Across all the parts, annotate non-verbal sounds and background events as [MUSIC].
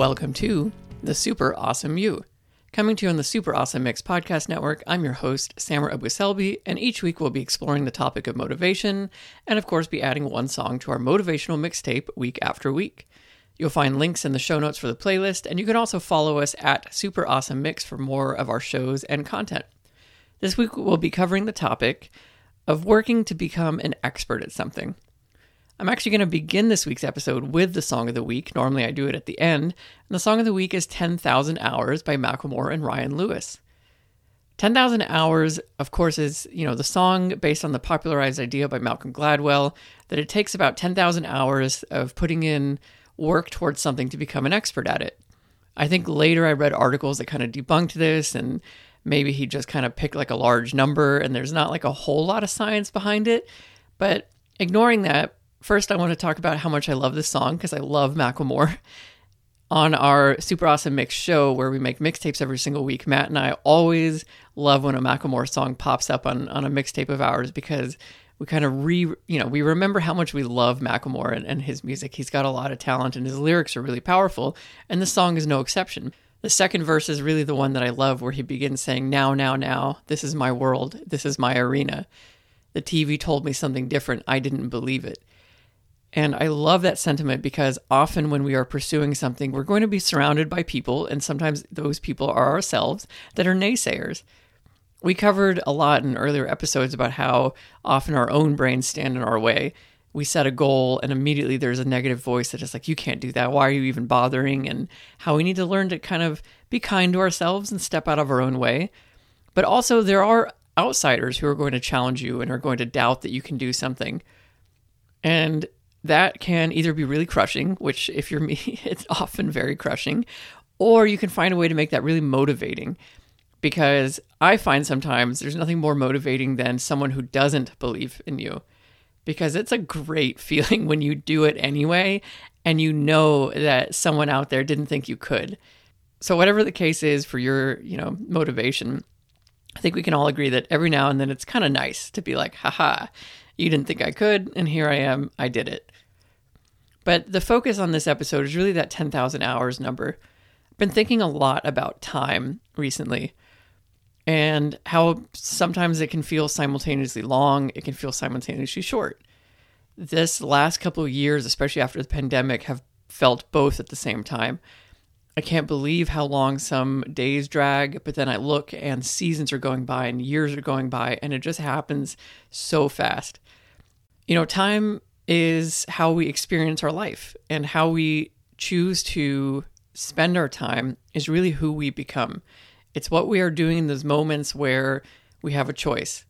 Welcome to the Super Awesome You. Coming to you on the Super Awesome Mix Podcast Network, I'm your host, Samer Abuselbi, and each week we'll be exploring the topic of motivation and, of course, be adding one song to our motivational mixtape week after week. You'll find links in the show notes for the playlist, and you can also follow us at Super Awesome Mix for more of our shows and content. This week we'll be covering the topic of working to become an expert at something. I'm actually going to begin this week's episode with the song of the week. Normally I do it at the end. And the song of the week is 10,000 Hours by Macklemore and Ryan Lewis. 10,000 Hours, of course, is, you know, the song based on the popularized idea by Malcolm Gladwell that it takes about 10,000 hours of putting in work towards something to become an expert at it. I think later I read articles that kind of debunked this and maybe he just kind of picked like a large number and there's not like a whole lot of science behind it. But ignoring that, First, I want to talk about how much I love this song because I love Macklemore. On our Super Awesome Mix show, where we make mixtapes every single week, Matt and I always love when a Macklemore song pops up on, on a mixtape of ours because we kind of re, you know, we remember how much we love Macklemore and, and his music. He's got a lot of talent and his lyrics are really powerful, and this song is no exception. The second verse is really the one that I love, where he begins saying, Now, now, now, this is my world, this is my arena. The TV told me something different, I didn't believe it. And I love that sentiment because often when we are pursuing something, we're going to be surrounded by people, and sometimes those people are ourselves that are naysayers. We covered a lot in earlier episodes about how often our own brains stand in our way. We set a goal, and immediately there's a negative voice that is like, You can't do that. Why are you even bothering? And how we need to learn to kind of be kind to ourselves and step out of our own way. But also, there are outsiders who are going to challenge you and are going to doubt that you can do something. And that can either be really crushing, which if you're me, [LAUGHS] it's often very crushing, or you can find a way to make that really motivating. Because I find sometimes there's nothing more motivating than someone who doesn't believe in you. Because it's a great [LAUGHS] feeling when you do it anyway and you know that someone out there didn't think you could. So whatever the case is for your, you know, motivation, I think we can all agree that every now and then it's kind of nice to be like, haha, you didn't think I could, and here I am, I did it. But the focus on this episode is really that 10,000 hours number. I've been thinking a lot about time recently and how sometimes it can feel simultaneously long, it can feel simultaneously short. This last couple of years, especially after the pandemic, have felt both at the same time. I can't believe how long some days drag, but then I look and seasons are going by and years are going by, and it just happens so fast. You know, time is how we experience our life and how we choose to spend our time is really who we become. It's what we are doing in those moments where we have a choice.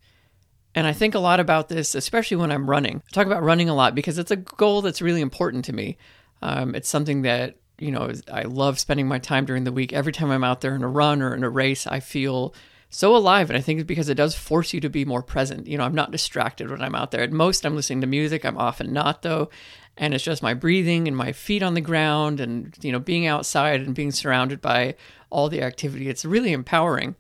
And I think a lot about this, especially when I'm running. I talk about running a lot because it's a goal that's really important to me. Um, it's something that, you know, I love spending my time during the week. Every time I'm out there in a run or in a race, I feel so alive. And I think it's because it does force you to be more present. You know, I'm not distracted when I'm out there. At most, I'm listening to music. I'm often not, though. And it's just my breathing and my feet on the ground and, you know, being outside and being surrounded by all the activity. It's really empowering.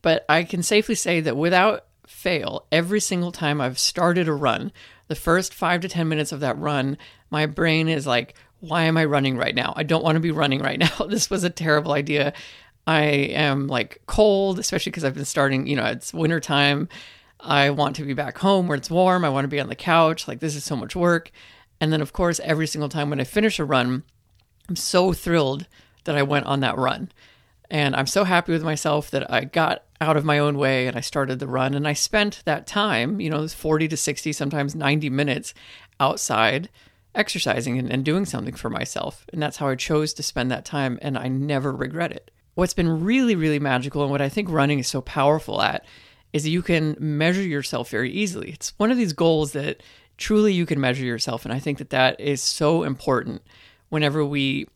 But I can safely say that without fail, every single time I've started a run, the first five to 10 minutes of that run, my brain is like, why am I running right now? I don't want to be running right now. [LAUGHS] This was a terrible idea. I am like cold, especially because I've been starting, you know, it's wintertime. I want to be back home where it's warm. I want to be on the couch. Like, this is so much work. And then, of course, every single time when I finish a run, I'm so thrilled that I went on that run. And I'm so happy with myself that I got out of my own way and I started the run. And I spent that time, you know, 40 to 60, sometimes 90 minutes outside exercising and, and doing something for myself. And that's how I chose to spend that time. And I never regret it what's been really, really magical and what I think running is so powerful at is that you can measure yourself very easily. It's one of these goals that truly you can measure yourself. And I think that that is so important whenever we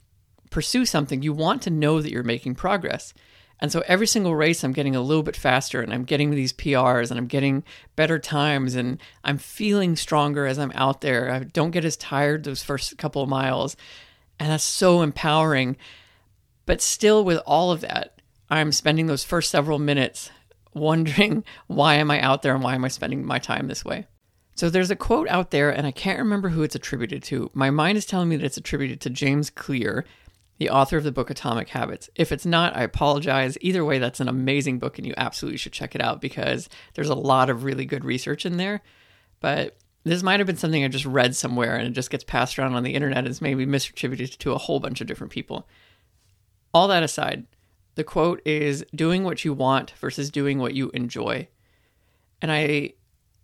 pursue something. You want to know that you're making progress. And so every single race, I'm getting a little bit faster and I'm getting these PRs and I'm getting better times and I'm feeling stronger as I'm out there. I don't get as tired those first couple of miles. And that's so empowering. But still, with all of that, I'm spending those first several minutes wondering [LAUGHS] why am I out there and why am I spending my time this way? So there's a quote out there, and I can't remember who it's attributed to. My mind is telling me that it's attributed to James Clear, the author of the book Atomic Habits. If it's not, I apologize. Either way, that's an amazing book and you absolutely should check it out because there's a lot of really good research in there. But this might have been something I just read somewhere and it just gets passed around on the internet and is maybe misattributed to a whole bunch of different people. All that aside, the quote is doing what you want versus doing what you enjoy. And I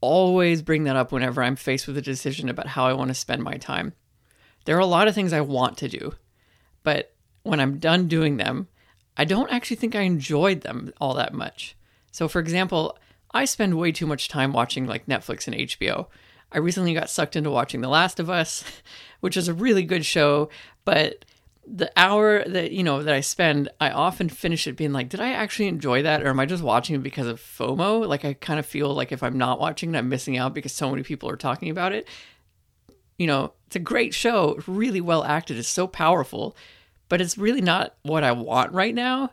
always bring that up whenever I'm faced with a decision about how I want to spend my time. There are a lot of things I want to do, but when I'm done doing them, I don't actually think I enjoyed them all that much. So, for example, I spend way too much time watching like Netflix and HBO. I recently got sucked into watching The Last of Us, [LAUGHS] which is a really good show, but the hour that you know that I spend, I often finish it being like, did I actually enjoy that, or am I just watching it because of FOMO? Like I kind of feel like if I'm not watching it, I'm missing out because so many people are talking about it. You know, it's a great show, really well acted, it's so powerful, but it's really not what I want right now.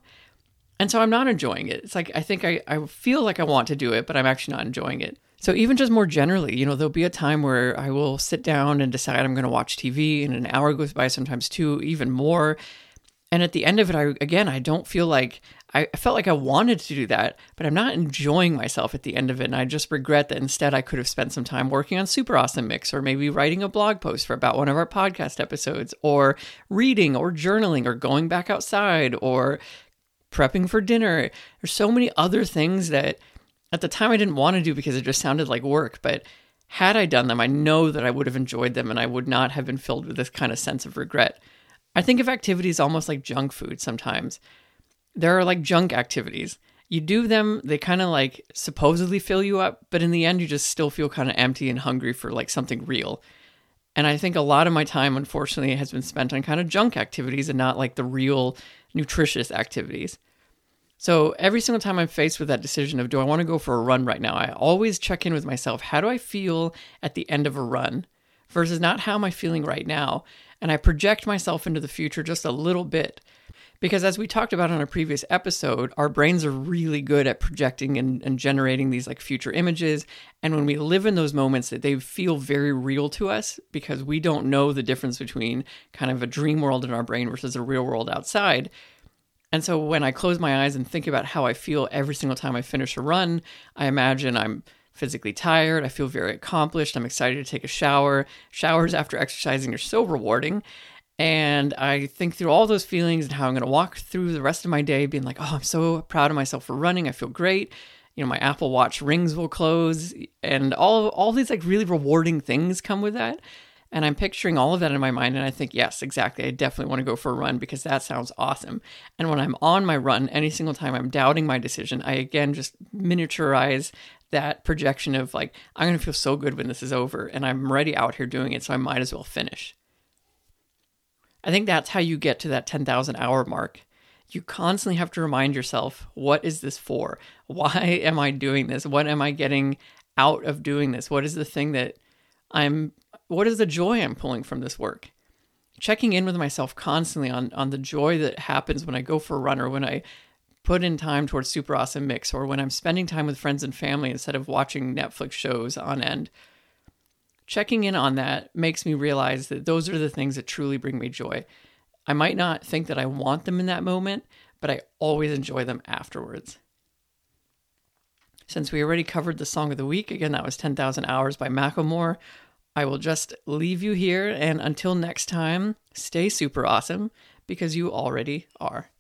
And so I'm not enjoying it. It's like I think I, I feel like I want to do it, but I'm actually not enjoying it. So even just more generally, you know, there'll be a time where I will sit down and decide I'm going to watch TV, and an hour goes by, sometimes two, even more. And at the end of it, I again, I don't feel like I felt like I wanted to do that, but I'm not enjoying myself at the end of it. And I just regret that instead I could have spent some time working on Super Awesome Mix or maybe writing a blog post for about one of our podcast episodes or reading or journaling or going back outside or prepping for dinner. There's so many other things that at the time I didn't want to do because it just sounded like work, but had I done them, I know that I would have enjoyed them and I would not have been filled with this kind of sense of regret. I think of activities almost like junk food sometimes. There are like junk activities. You do them, they kind of like supposedly fill you up, but in the end, you just still feel kind of empty and hungry for like something real. And I think a lot of my time, unfortunately, has been spent on kind of junk activities and not like the real nutritious activities. So every single time I'm faced with that decision of do I want to go for a run right now, I always check in with myself. How do I feel at the end of a run versus not how am I feeling right now? And I project myself into the future just a little bit. Because as we talked about on a previous episode, our brains are really good at projecting and, and generating these like future images. And when we live in those moments, that they feel very real to us because we don't know the difference between kind of a dream world in our brain versus a real world outside and so when I close my eyes and think about how I feel every single time I finish a run, I imagine I'm physically tired. I feel very accomplished. I'm excited to take a shower. Showers after exercising are so rewarding. And I think through all those feelings and how I'm going to walk through the rest of my day being like, oh, I'm so proud of myself for running. I feel great. You know, my Apple Watch rings will close and all all these like really rewarding things come with that. And I'm picturing all of that in my mind. And I think, yes, exactly. I definitely want to go for a run because that sounds awesome. And when I'm on my run, any single time I'm doubting my decision, I again just miniaturize that projection of like, I'm going to feel so good when this is over and I'm already out here doing it. So I might as well finish. I think that's how you get to that 10,000 hour mark. You constantly have to remind yourself, what is this for? Why [LAUGHS] am I doing this? What am I getting out of doing this? What is the thing that I'm what is the joy I'm pulling from this work? Checking in with myself constantly on on the joy that happens when I go for a run or when I put in time towards super awesome mix or when I'm spending time with friends and family instead of watching Netflix shows on end. Checking in on that makes me realize that those are the things that truly bring me joy. I might not think that I want them in that moment, but I always enjoy them afterwards. Since we already covered the song of the week, again, that was 10,000 Hours by Macklemore. I will just leave you here, and until next time, stay super awesome because you already are.